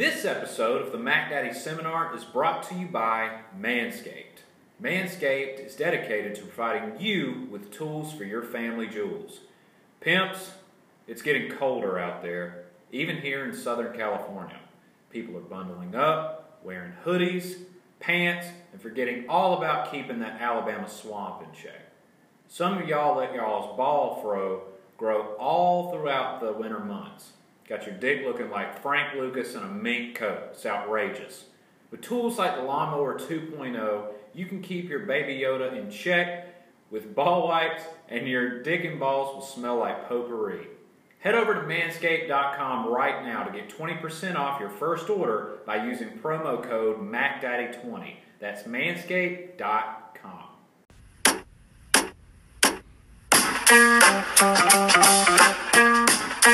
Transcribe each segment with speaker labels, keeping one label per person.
Speaker 1: This episode of the Mac Daddy Seminar is brought to you by Manscaped. Manscaped is dedicated to providing you with tools for your family jewels. Pimps, it's getting colder out there, even here in Southern California. People are bundling up, wearing hoodies, pants, and forgetting all about keeping that Alabama swamp in check. Some of y'all let y'all's ball fro grow all throughout the winter months. Got your dick looking like Frank Lucas in a mink coat. It's outrageous. With tools like the Lawnmower 2.0, you can keep your baby Yoda in check with ball wipes, and your dick and balls will smell like potpourri. Head over to manscaped.com right now to get 20% off your first order by using promo code MacDaddy20. That's manscaped.com.
Speaker 2: Go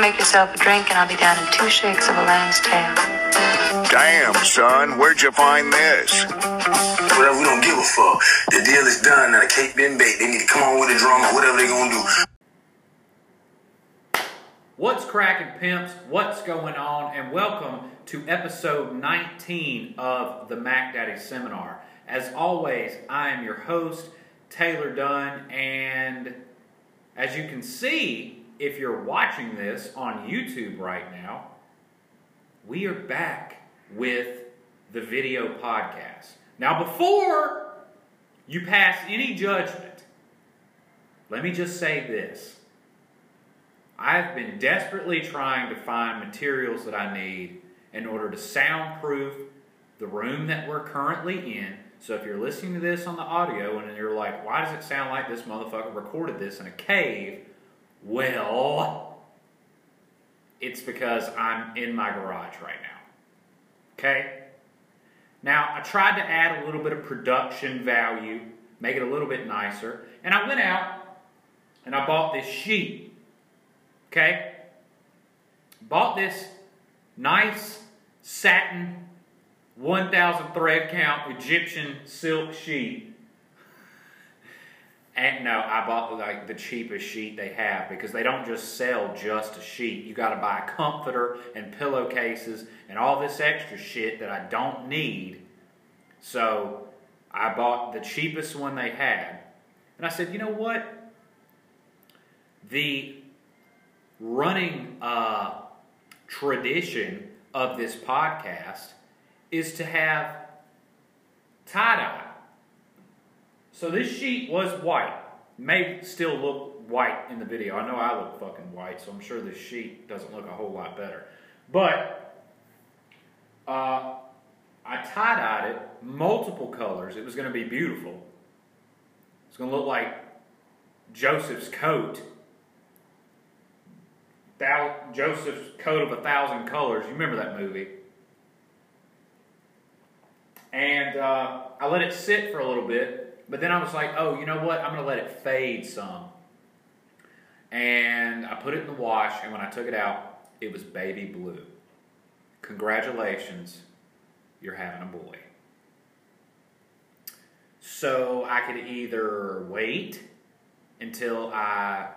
Speaker 2: make yourself a drink, and I'll be down in two shakes of a lamb's tail.
Speaker 3: Damn, son, where'd you find this?
Speaker 4: Whatever, we don't give a fuck. The deal is done. Now the cake been baked. They need to come on with the drum or whatever they gonna do.
Speaker 1: What's cracking, pimps? What's going on? And welcome to episode 19 of the Mac Daddy Seminar. As always, I am your host, Taylor Dunn, and as you can see, if you're watching this on YouTube right now, we are back with the video podcast. Now, before you pass any judgment, let me just say this. I've been desperately trying to find materials that I need in order to soundproof the room that we're currently in. So if you're listening to this on the audio and you're like, why does it sound like this motherfucker recorded this in a cave? Well, it's because I'm in my garage right now. Okay? Now, I tried to add a little bit of production value, make it a little bit nicer, and I went out and I bought this sheet. Okay? Bought this nice satin 1000 thread count Egyptian silk sheet. And no, I bought like the cheapest sheet they have because they don't just sell just a sheet. You got to buy a comforter and pillowcases and all this extra shit that I don't need. So I bought the cheapest one they had. And I said, you know what? The running uh, tradition of this podcast is to have tie dye. So this sheet was white. May still look white in the video. I know I look fucking white, so I'm sure this sheet doesn't look a whole lot better. But uh, I tie dyed it multiple colors. It was going to be beautiful. It's going to look like Joseph's coat. Joseph's coat of a thousand colors. You remember that movie? And uh, I let it sit for a little bit, but then I was like, oh, you know what? I'm going to let it fade some. And I put it in the wash, and when I took it out, it was baby blue. Congratulations, you're having a boy. So I could either wait until I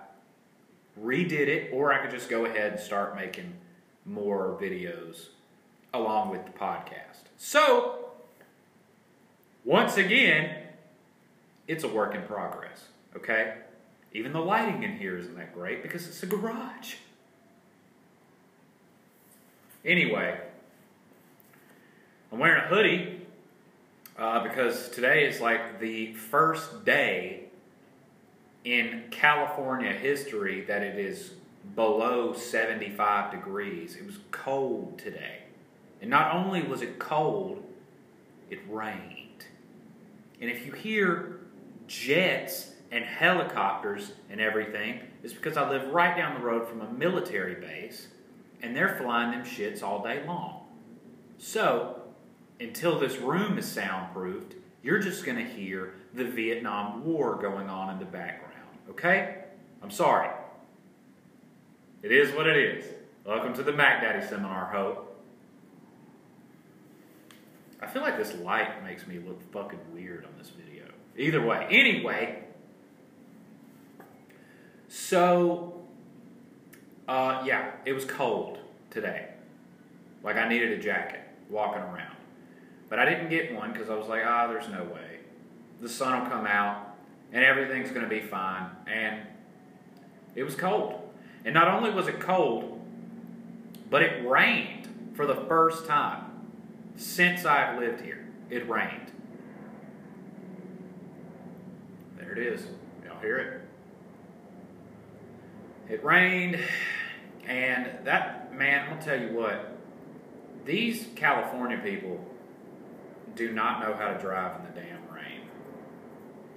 Speaker 1: redid it, or I could just go ahead and start making more videos along with the podcast. So, once again, it's a work in progress, okay? Even the lighting in here isn't that great because it's a garage. Anyway, I'm wearing a hoodie uh, because today is like the first day in California history that it is below 75 degrees. It was cold today. And not only was it cold, it rained. And if you hear jets and helicopters and everything, it's because I live right down the road from a military base and they're flying them shits all day long. So, until this room is soundproofed, you're just going to hear the Vietnam War going on in the background. Okay? I'm sorry. It is what it is. Welcome to the Mac Daddy Seminar, Hope. I feel like this light makes me look fucking weird on this video. Either way, anyway, So, uh, yeah, it was cold today. Like I needed a jacket walking around. But I didn't get one because I was like, ah, there's no way. The sun will come out and everything's going to be fine. And it was cold. And not only was it cold, but it rained for the first time since I've lived here. It rained. There it is. Y'all hear it? It rained, and that, man, I'll tell you what, these California people do not know how to drive in the damn.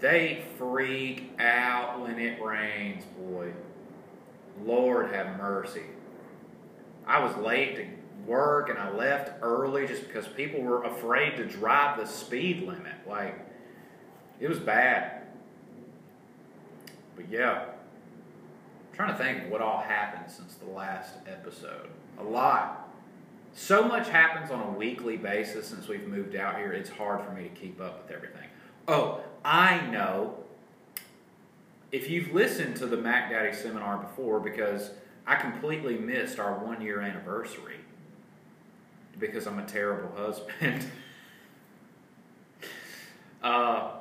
Speaker 1: They freak out when it rains, boy. Lord have mercy. I was late to work and I left early just because people were afraid to drive the speed limit. Like, it was bad. But yeah, I'm trying to think of what all happened since the last episode. A lot. So much happens on a weekly basis since we've moved out here, it's hard for me to keep up with everything. Oh, I know. If you've listened to the Mac Daddy seminar before, because I completely missed our one year anniversary because I'm a terrible husband. uh,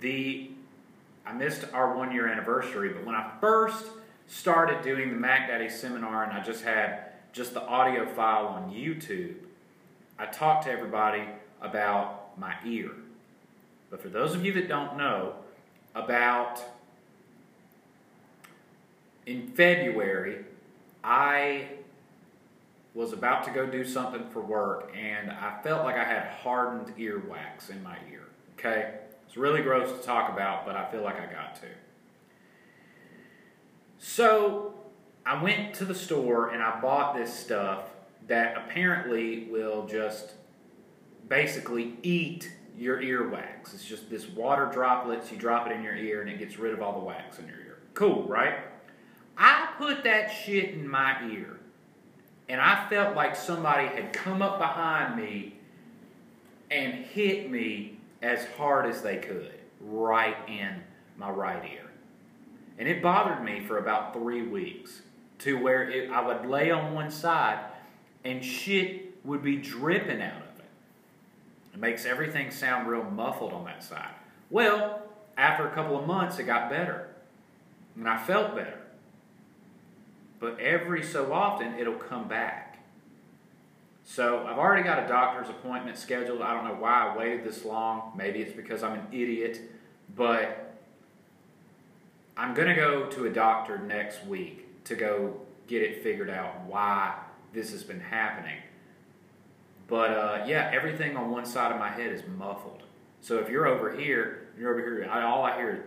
Speaker 1: the I missed our one year anniversary, but when I first started doing the Mac Daddy seminar and I just had just the audio file on YouTube, I talked to everybody about my ear. But for those of you that don't know, about in February, I was about to go do something for work and I felt like I had hardened earwax in my ear. Okay? It's really gross to talk about, but I feel like I got to. So I went to the store and I bought this stuff that apparently will just basically eat your earwax. It's just this water droplets, you drop it in your ear and it gets rid of all the wax in your ear. Cool, right? I put that shit in my ear, and I felt like somebody had come up behind me and hit me as hard as they could, right in my right ear. And it bothered me for about three weeks to where it, I would lay on one side and shit would be dripping out of it. It makes everything sound real muffled on that side. Well, after a couple of months, it got better. And I felt better. But every so often, it'll come back. So I've already got a doctor's appointment scheduled. I don't know why I waited this long. Maybe it's because I'm an idiot. But I'm going to go to a doctor next week to go get it figured out why this has been happening. But uh, yeah, everything on one side of my head is muffled. So if you're over here, you're over here, I, all I hear is.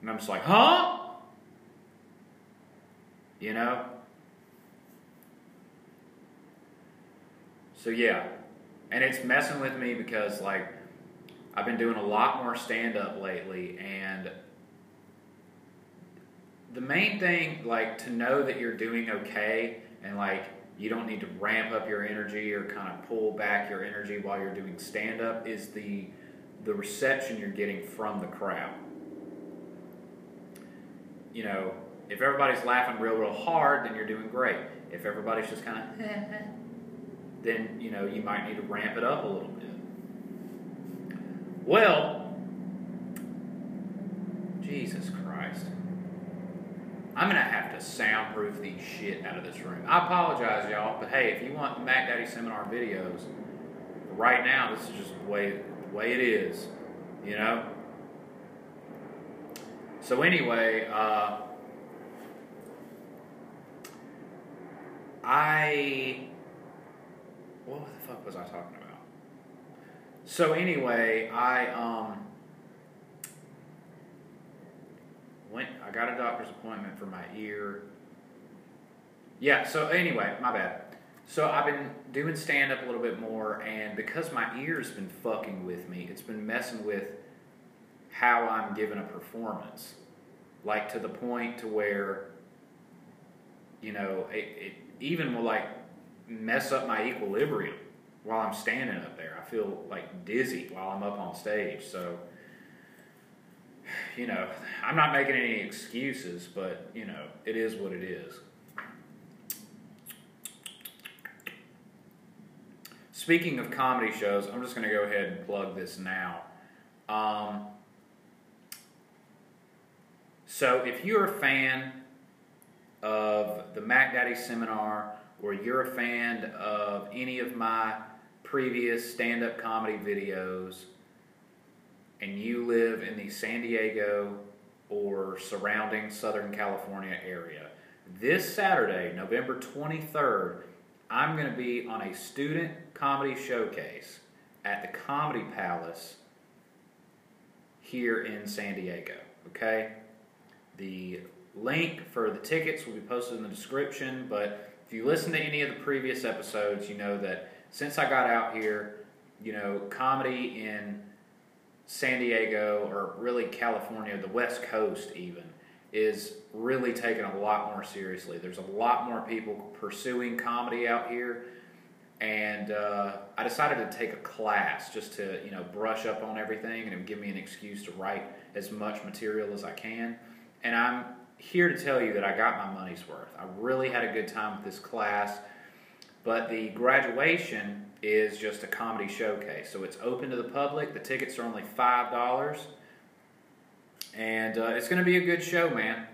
Speaker 1: And I'm just like, huh? You know? So yeah. And it's messing with me because like I've been doing a lot more stand up lately and the main thing like to know that you're doing okay and like you don't need to ramp up your energy or kind of pull back your energy while you're doing stand up is the the reception you're getting from the crowd. You know, if everybody's laughing real, real hard, then you're doing great. If everybody's just kind of, then you know you might need to ramp it up a little bit. Well, Jesus Christ. I'm gonna have to soundproof the shit out of this room. I apologize, y'all, but hey, if you want Mac Daddy seminar videos, right now this is just the way the way it is, you know. So anyway, uh, I what the fuck was I talking about? So anyway, I um went I got a doctor's appointment for my ear. Yeah, so anyway, my bad. So I've been doing stand up a little bit more and because my ear's been fucking with me, it's been messing with how I'm giving a performance. Like to the point to where you know, it, it even will like mess up my equilibrium while I'm standing up there. I feel like dizzy while I'm up on stage. So, you know, I'm not making any excuses, but, you know, it is what it is. Speaking of comedy shows, I'm just going to go ahead and plug this now. Um, so, if you're a fan of the Mac Daddy seminar, or you're a fan of any of my previous stand up comedy videos, and you live in the San Diego or surrounding Southern California area, this Saturday, November 23rd, I'm going to be on a student comedy showcase at the Comedy Palace here in San Diego. Okay? The link for the tickets will be posted in the description, but if you listen to any of the previous episodes, you know that since I got out here, you know, comedy in San Diego or really California, the West Coast even, is really taken a lot more seriously. There's a lot more people pursuing comedy out here, and uh, I decided to take a class just to you know brush up on everything, and give me an excuse to write as much material as I can. And I'm here to tell you that I got my money's worth. I really had a good time with this class, but the graduation is just a comedy showcase, so it's open to the public. The tickets are only five dollars. And uh, it's going to be a good show, man.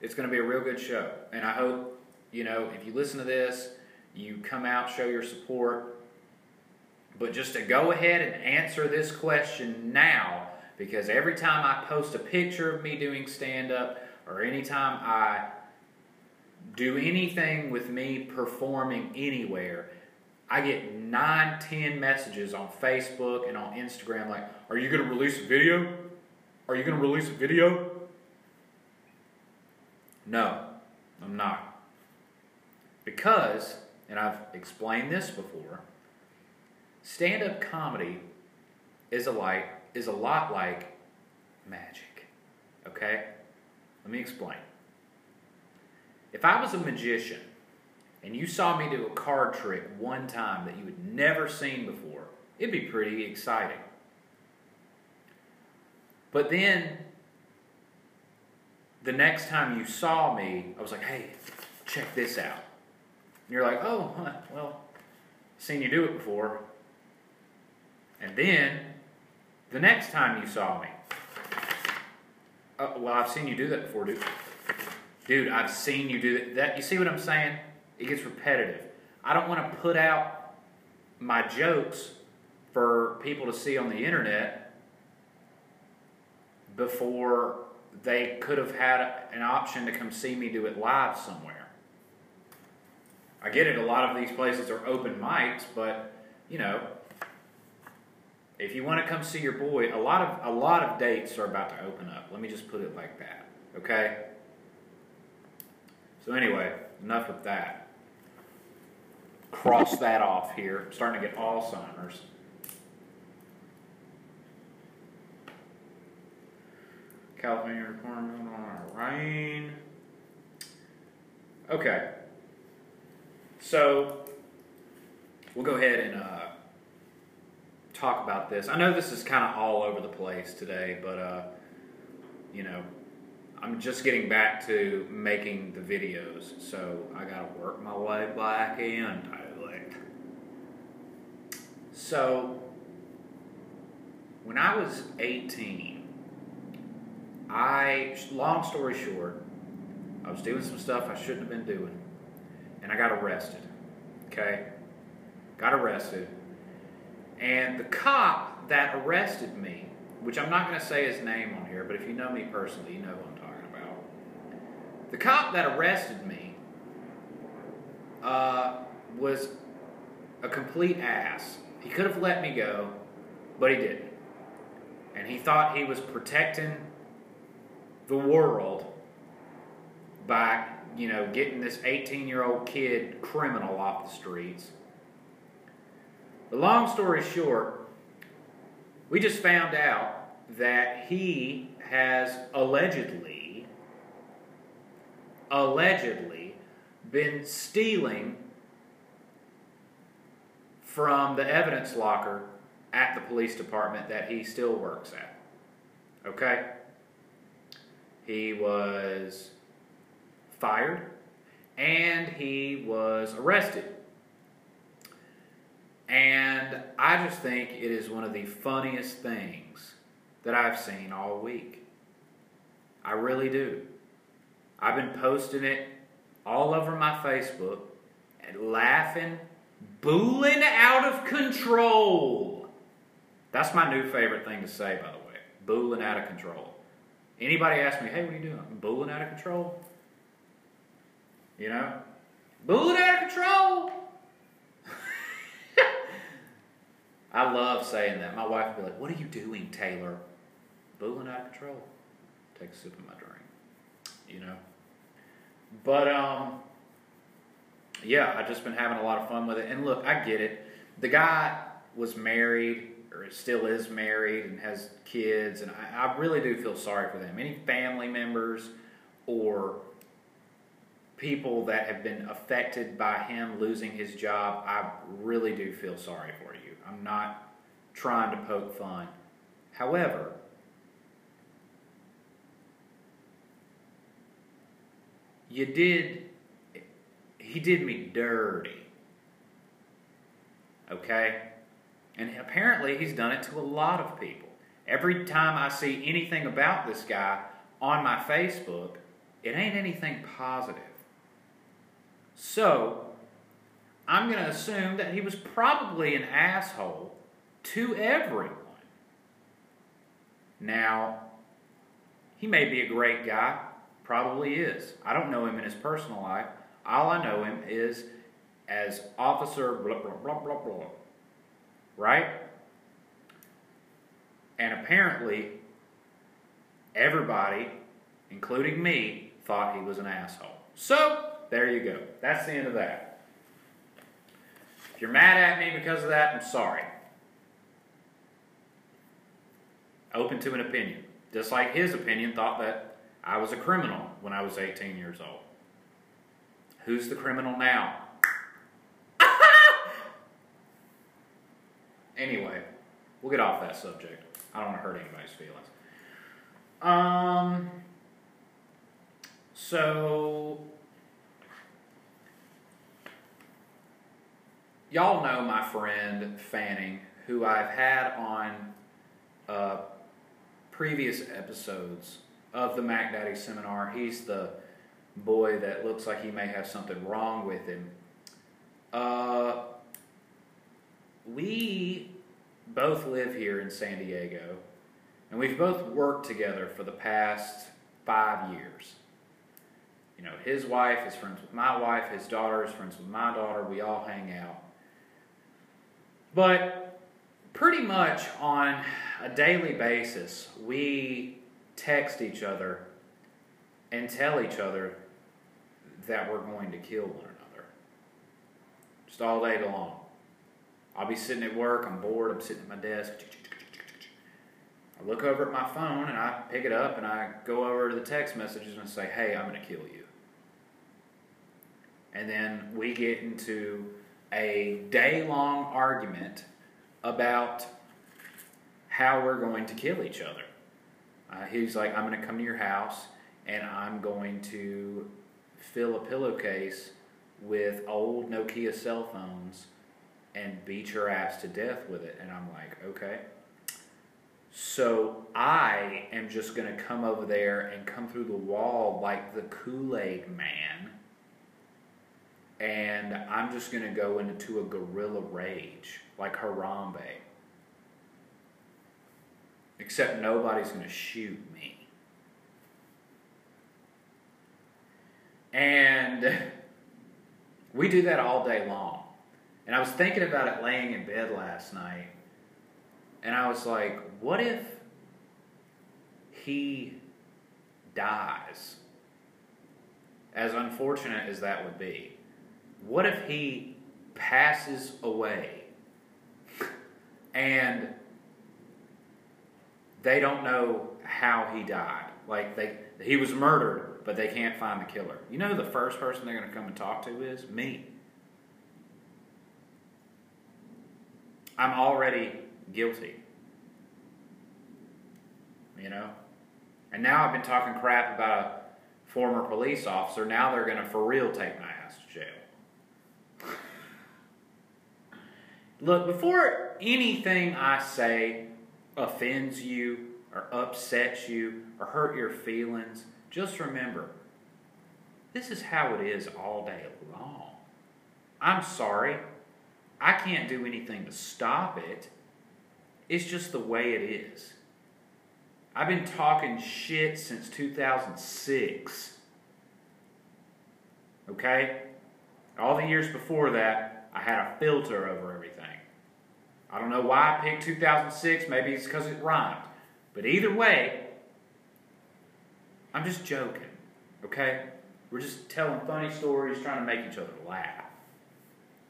Speaker 1: It's going to be a real good show. And I hope, you know, if you listen to this, you come out, show your support. But just to go ahead and answer this question now, because every time I post a picture of me doing stand up, or anytime I do anything with me performing anywhere, I get nine, ten messages on Facebook and on Instagram like, Are you going to release a video? Are you going to release a video? No, I'm not. Because, and I've explained this before, stand up comedy is a, like, is a lot like magic. Okay? Let me explain. If I was a magician and you saw me do a card trick one time that you had never seen before, it'd be pretty exciting. But then the next time you saw me, I was like, hey, check this out. And you're like, oh, huh, well, seen you do it before. And then the next time you saw me, uh, well, I've seen you do that before, dude. Dude, I've seen you do that. that. You see what I'm saying? It gets repetitive. I don't want to put out my jokes for people to see on the internet before they could have had an option to come see me do it live somewhere. I get it, a lot of these places are open mics, but you know, if you want to come see your boy, a lot of a lot of dates are about to open up. Let me just put it like that. Okay? So anyway, enough of that. Cross that off here. I'm starting to get Alzheimer's. California requirement on rain. Okay. So we'll go ahead and uh, talk about this. I know this is kind of all over the place today, but uh, you know, I'm just getting back to making the videos, so I gotta work my way back into So, when I was 18, I, long story short, I was doing some stuff I shouldn't have been doing, and I got arrested. Okay? Got arrested. And the cop that arrested me, which I'm not going to say his name on here, but if you know me personally, you know who I'm talking about. The cop that arrested me uh, was a complete ass. He could have let me go, but he didn't. And he thought he was protecting the world by, you know, getting this 18 year old kid criminal off the streets. The long story short, we just found out that he has allegedly, allegedly been stealing from the evidence locker at the police department that he still works at. Okay? He was fired and he was arrested. And I just think it is one of the funniest things that I've seen all week. I really do. I've been posting it all over my Facebook and laughing, booling out of control. That's my new favorite thing to say, by the way. Booling out of control. Anybody ask me, hey, what are you doing? I'm booling out of control. You know? Booling out of control. I love saying that. My wife would be like, what are you doing, Taylor? Booling out of control. Take a sip of my drink. You know? But, um, yeah, I've just been having a lot of fun with it. And look, I get it. The guy was married, or still is married, and has kids, and I, I really do feel sorry for them. Any family members or people that have been affected by him losing his job, I really do feel sorry for you. I'm not trying to poke fun. However, you did, he did me dirty. Okay? And apparently he's done it to a lot of people. Every time I see anything about this guy on my Facebook, it ain't anything positive. So, I'm going to assume that he was probably an asshole to everyone. Now, he may be a great guy, probably is. I don't know him in his personal life. All I know him is as officer blah blah blah blah blah. Right? And apparently everybody, including me, thought he was an asshole. So, there you go. That's the end of that. If you're mad at me because of that, I'm sorry. Open to an opinion. Just like his opinion thought that I was a criminal when I was 18 years old. Who's the criminal now? anyway, we'll get off that subject. I don't want to hurt anybody's feelings. Um, so y'all know my friend Fanning, who I've had on uh, previous episodes of the Mac Daddy seminar. He's the boy that looks like he may have something wrong with him. Uh, we both live here in San Diego, and we've both worked together for the past five years. You know, his wife is friends with my wife, his daughter is friends with my daughter, we all hang out. But pretty much on a daily basis, we text each other and tell each other that we're going to kill one another. Just all day long. I'll be sitting at work, I'm bored, I'm sitting at my desk. I look over at my phone and I pick it up and I go over to the text messages and say, hey, I'm going to kill you. And then we get into a day long argument about how we're going to kill each other. Uh, he's like, I'm going to come to your house and I'm going to fill a pillowcase with old Nokia cell phones and beat your ass to death with it. And I'm like, okay. So I am just going to come over there and come through the wall like the Kool Aid man. And I'm just going to go into a gorilla rage like Harambe. Except nobody's going to shoot me. And we do that all day long. And I was thinking about it laying in bed last night. And I was like, what if he dies? As unfortunate as that would be. What if he passes away and they don't know how he died? Like they he was murdered, but they can't find the killer. You know who the first person they're going to come and talk to is? Me. I'm already guilty. You know? And now I've been talking crap about a former police officer. Now they're going to for real take my ass to jail. Look, before anything I say offends you or upsets you or hurt your feelings, just remember this is how it is all day long. I'm sorry. I can't do anything to stop it. It's just the way it is. I've been talking shit since 2006. Okay? All the years before that, I had a filter over everything. I don't know why I picked 2006. Maybe it's because it rhymed. But either way, I'm just joking. Okay? We're just telling funny stories, trying to make each other laugh.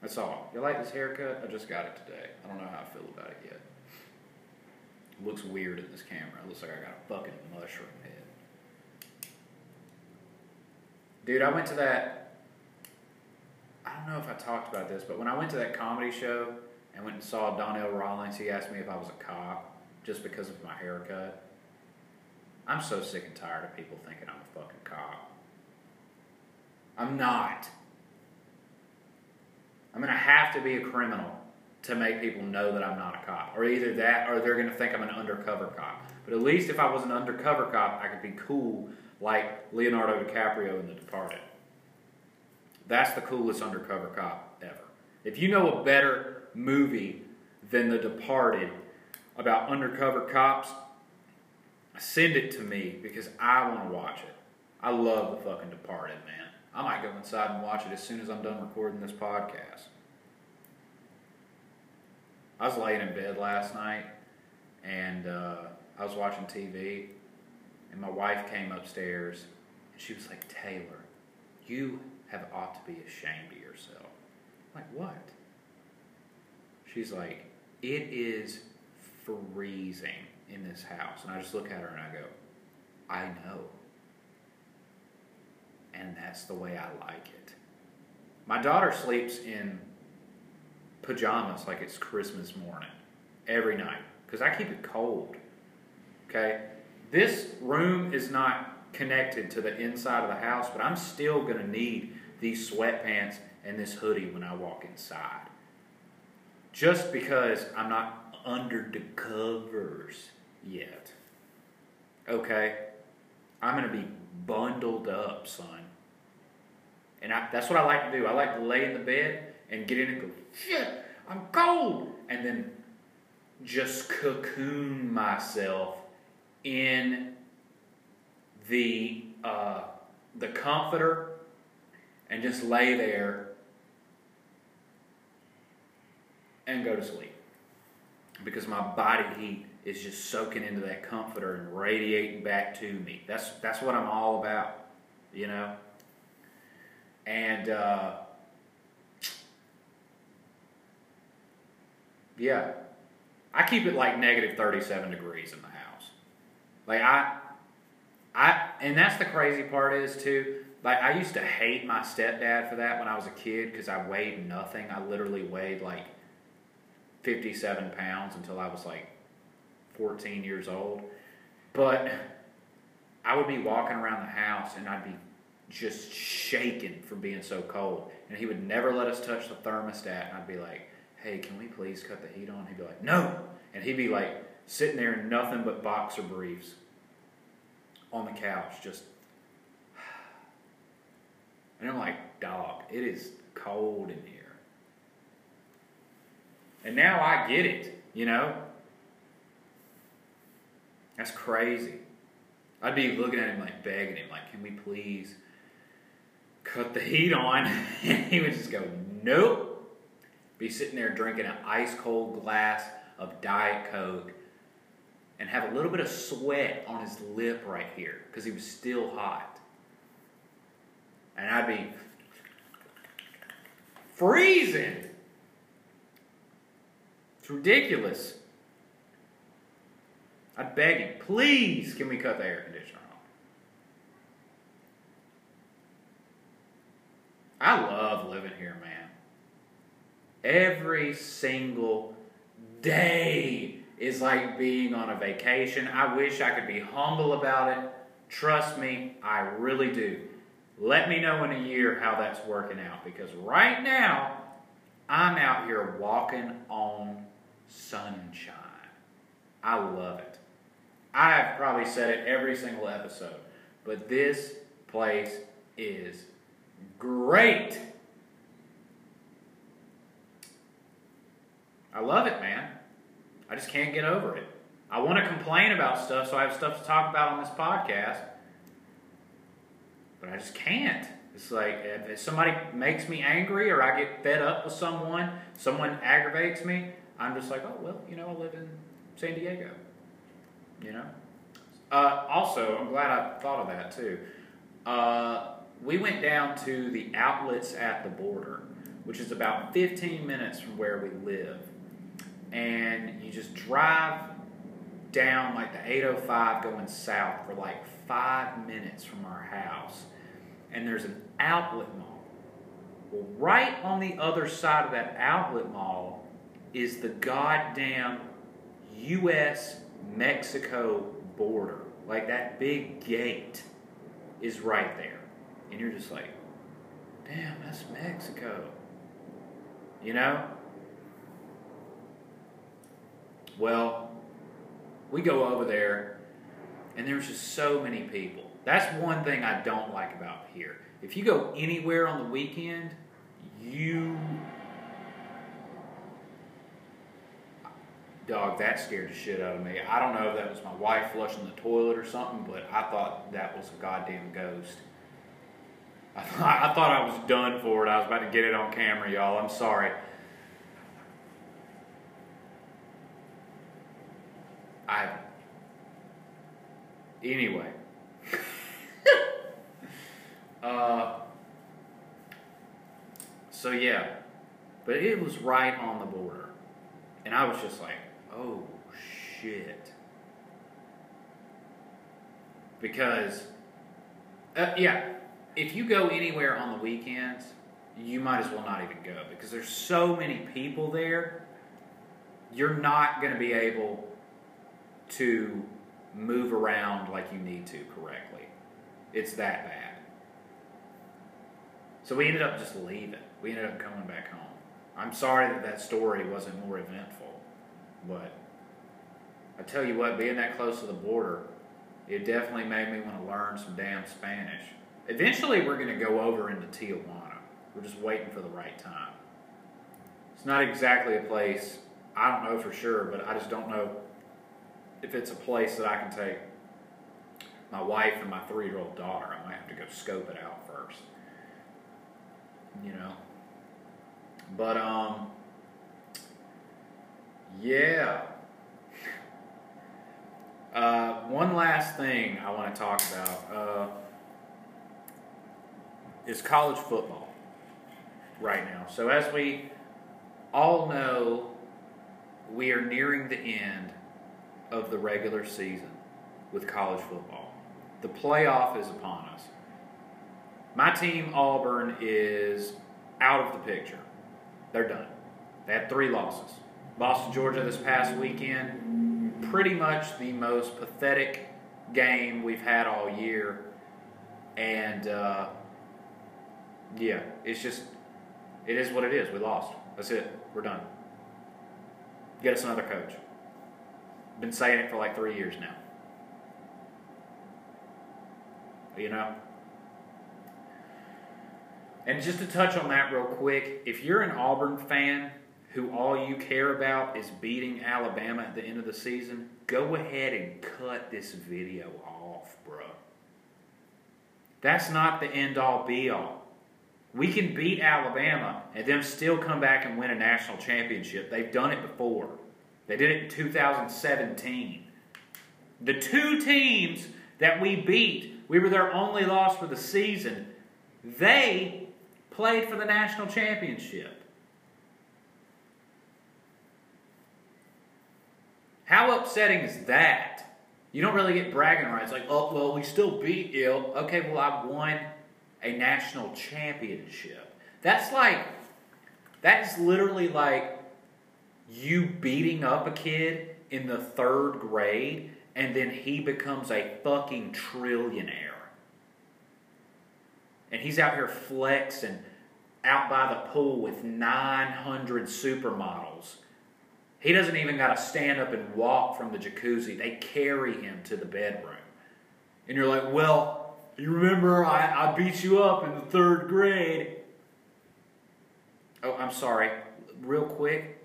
Speaker 1: That's all. You like this haircut? I just got it today. I don't know how I feel about it yet. It looks weird in this camera. It looks like I got a fucking mushroom head. Dude, I went to that. I don't know if I talked about this, but when I went to that comedy show and went and saw Donnell Rawlings, he asked me if I was a cop just because of my haircut. I'm so sick and tired of people thinking I'm a fucking cop. I'm not. I'm going to have to be a criminal to make people know that I'm not a cop. Or either that or they're going to think I'm an undercover cop. But at least if I was an undercover cop, I could be cool like Leonardo DiCaprio in The Departed. That's the coolest undercover cop ever. If you know a better movie than The Departed about undercover cops, send it to me because I want to watch it. I love The fucking Departed, man. I might go inside and watch it as soon as I'm done recording this podcast. I was laying in bed last night and uh, I was watching TV, and my wife came upstairs and she was like, Taylor, you have ought to be ashamed of yourself. I'm like, what? She's like, it is freezing in this house. And I just look at her and I go, I know and that's the way I like it. My daughter sleeps in pajamas like it's Christmas morning every night because I keep it cold. Okay? This room is not connected to the inside of the house, but I'm still going to need these sweatpants and this hoodie when I walk inside. Just because I'm not under the covers yet. Okay? I'm going to be bundled up, son. And I, that's what I like to do. I like to lay in the bed and get in and go, shit, I'm cold. And then just cocoon myself in the uh, the comforter and just lay there and go to sleep because my body heat is just soaking into that comforter and radiating back to me. That's that's what I'm all about, you know. And uh, yeah, I keep it like negative 37 degrees in the house. Like I, I, and that's the crazy part is too. Like I used to hate my stepdad for that when I was a kid because I weighed nothing. I literally weighed like 57 pounds until I was like 14 years old. But I would be walking around the house and I'd be just shaking from being so cold. And he would never let us touch the thermostat. And I'd be like, hey, can we please cut the heat on? He'd be like, no. And he'd be like sitting there in nothing but boxer briefs on the couch, just. And I'm like, dog, it is cold in here. And now I get it, you know? That's crazy. I'd be looking at him like begging him, like, can we please cut the heat on, and he would just go, nope. Be sitting there drinking an ice cold glass of Diet Coke and have a little bit of sweat on his lip right here because he was still hot. And I'd be freezing. It's ridiculous. I'd beg you, please, can we cut the air conditioner? Off? I love living here, man. Every single day is like being on a vacation. I wish I could be humble about it. Trust me, I really do. Let me know in a year how that's working out because right now, I'm out here walking on sunshine. I love it. I have probably said it every single episode, but this place is great. I love it, man. I just can't get over it. I want to complain about stuff so I have stuff to talk about on this podcast, but I just can't. It's like if somebody makes me angry or I get fed up with someone, someone aggravates me, I'm just like, oh, well, you know, I live in San Diego. You know? Uh, also, I'm glad I thought of that too. Uh, we went down to the outlets at the border, which is about 15 minutes from where we live. And you just drive down like the 805 going south for like five minutes from our house. And there's an outlet mall. Well, right on the other side of that outlet mall is the goddamn U.S. Mexico border. Like that big gate is right there. And you're just like, damn, that's Mexico. You know? Well, we go over there, and there's just so many people. That's one thing I don't like about here. If you go anywhere on the weekend, you. Dog, that scared the shit out of me. I don't know if that was my wife flushing the toilet or something, but I thought that was a goddamn ghost. I thought, I thought I was done for it. I was about to get it on camera, y'all. I'm sorry. I. Anyway. uh. So yeah, but it was right on the border, and I was just like, "Oh shit," because, uh, yeah, if you go anywhere on the weekends, you might as well not even go because there's so many people there. You're not going to be able to move around like you need to correctly. It's that bad. So we ended up just leaving. We ended up coming back home. I'm sorry that that story wasn't more eventful, but I tell you what, being that close to the border, it definitely made me want to learn some damn Spanish. Eventually, we're going to go over into Tijuana. We're just waiting for the right time. It's not exactly a place, I don't know for sure, but I just don't know if it's a place that I can take my wife and my three year old daughter. I might have to go scope it out first. You know? But, um, yeah. Uh, one last thing I want to talk about uh, is college football right now. So, as we all know, we are nearing the end of the regular season with college football. The playoff is upon us. My team, Auburn, is out of the picture. They're done. They had three losses. Boston, Georgia this past weekend, pretty much the most pathetic game we've had all year. And uh, yeah, it's just, it is what it is. We lost. That's it. We're done. Get us another coach. Been saying it for like three years now. You know? And just to touch on that real quick, if you're an Auburn fan who all you care about is beating Alabama at the end of the season, go ahead and cut this video off, bro. That's not the end all be all. We can beat Alabama and them still come back and win a national championship. They've done it before. They did it in 2017. The two teams that we beat, we were their only loss for the season. They played for the national championship. How upsetting is that? You don't really get bragging rights like, oh, well, we still beat you. Okay, well, I won a national championship. That's like, that's literally like you beating up a kid in the third grade and then he becomes a fucking trillionaire. And he's out here flexing out by the pool with 900 supermodels. He doesn't even got to stand up and walk from the jacuzzi. They carry him to the bedroom. And you're like, well, you remember I, I beat you up in the third grade. Oh, I'm sorry. Real quick,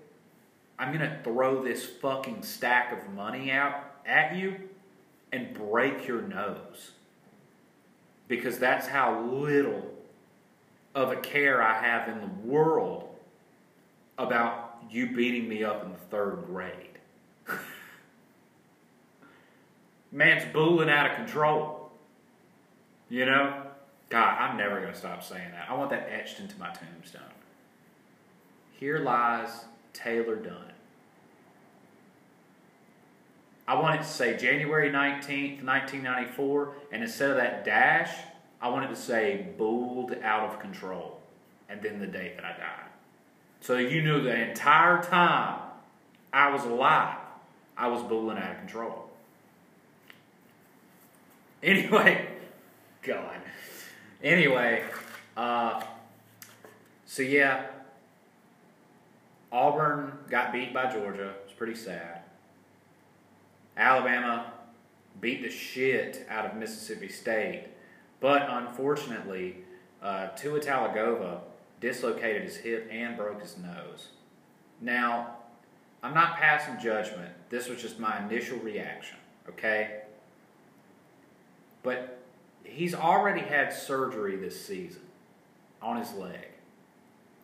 Speaker 1: I'm going to throw this fucking stack of money out at you and break your nose. Because that's how little of a care I have in the world about you beating me up in the third grade. Man's booling out of control. You know? God, I'm never going to stop saying that. I want that etched into my tombstone. Here lies Taylor Dunn. I want it to say January 19th, 1994, and instead of that dash, I want it to say bulled out of control, and then the date that I died. So you knew the entire time I was alive, I was bulling out of control. Anyway, God. Anyway, uh, so yeah, Auburn got beat by Georgia. It's pretty sad. Alabama beat the shit out of Mississippi State, but unfortunately, uh, Tua Tagovailoa dislocated his hip and broke his nose. Now, I'm not passing judgment. This was just my initial reaction, okay? But he's already had surgery this season on his leg.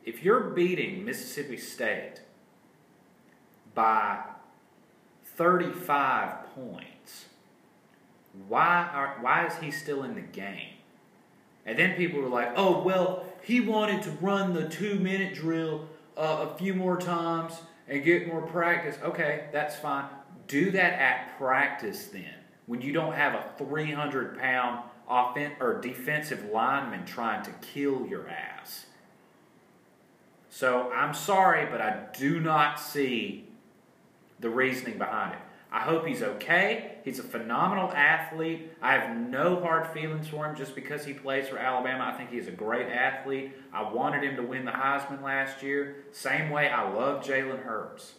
Speaker 1: If you're beating Mississippi State by 35 points, why are why is he still in the game? And then people were like, "Oh, well, he wanted to run the 2-minute drill uh, a few more times and get more practice." Okay, that's fine. Do that at practice then. When you don't have a 300-pound offen- or defensive lineman trying to kill your ass. So I'm sorry, but I do not see the reasoning behind it. I hope he's okay. He's a phenomenal athlete. I have no hard feelings for him just because he plays for Alabama. I think he's a great athlete. I wanted him to win the Heisman last year. Same way I love Jalen Hurts.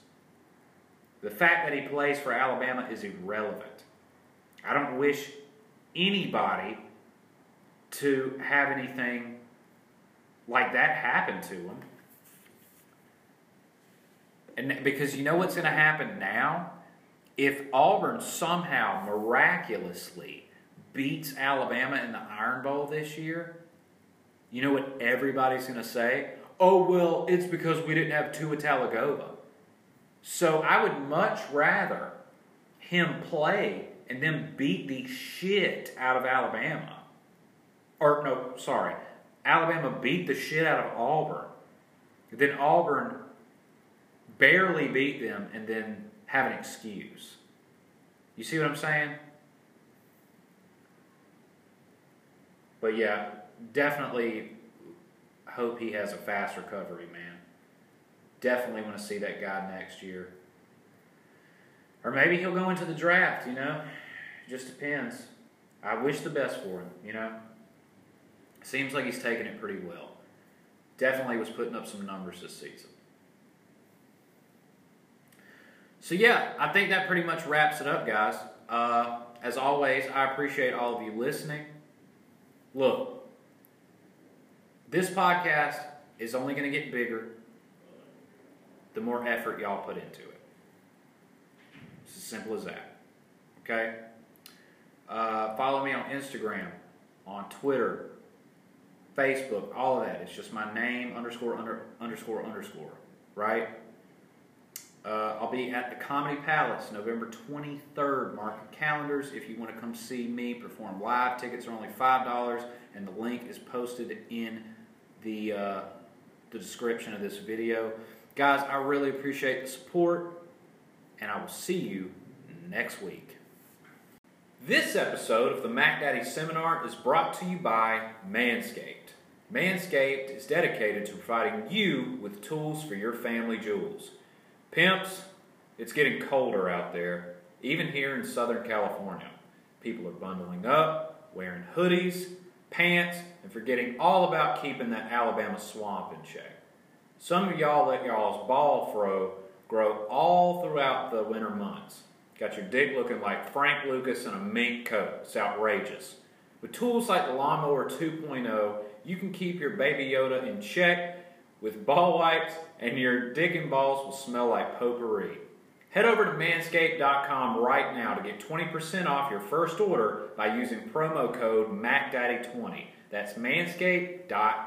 Speaker 1: The fact that he plays for Alabama is irrelevant. I don't wish anybody to have anything like that happen to him. And because you know what's going to happen now? If Auburn somehow miraculously beats Alabama in the Iron Bowl this year, you know what everybody's going to say? Oh, well, it's because we didn't have Tua Tagovailoa. So I would much rather him play and then beat the shit out of Alabama. Or, no, sorry. Alabama beat the shit out of Auburn. Then Auburn barely beat them and then have an excuse. You see what I'm saying? But yeah, definitely hope he has a fast recovery, man. Definitely want to see that guy next year. Or maybe he'll go into the draft, you know? Just depends. I wish the best for him, you know? Seems like he's taking it pretty well. Definitely was putting up some numbers this season. So, yeah, I think that pretty much wraps it up, guys. Uh, as always, I appreciate all of you listening. Look, this podcast is only going to get bigger the more effort y'all put into it. It's as simple as that. Okay? Uh, follow me on Instagram, on Twitter, Facebook, all of that. It's just my name underscore under underscore underscore, right? Uh, I'll be at the Comedy Palace November 23rd. Mark your calendars if you want to come see me perform live. Tickets are only $5, and the link is posted in the, uh, the description of this video. Guys, I really appreciate the support, and I will see you next week. This episode of the Mac Daddy Seminar is brought to you by Manscaped. Manscaped is dedicated to providing you with tools for your family jewels. Pimps, it's getting colder out there, even here in Southern California. People are bundling up, wearing hoodies, pants, and forgetting all about keeping that Alabama swamp in check. Some of y'all let y'all's ball fro grow all throughout the winter months. Got your dick looking like Frank Lucas in a mink coat. It's outrageous. With tools like the Lawnmower 2.0, you can keep your baby Yoda in check with ball wipes, and your dick and balls will smell like potpourri. Head over to manscaped.com right now to get 20% off your first order by using promo code MacDaddy20. That's manscaped.com.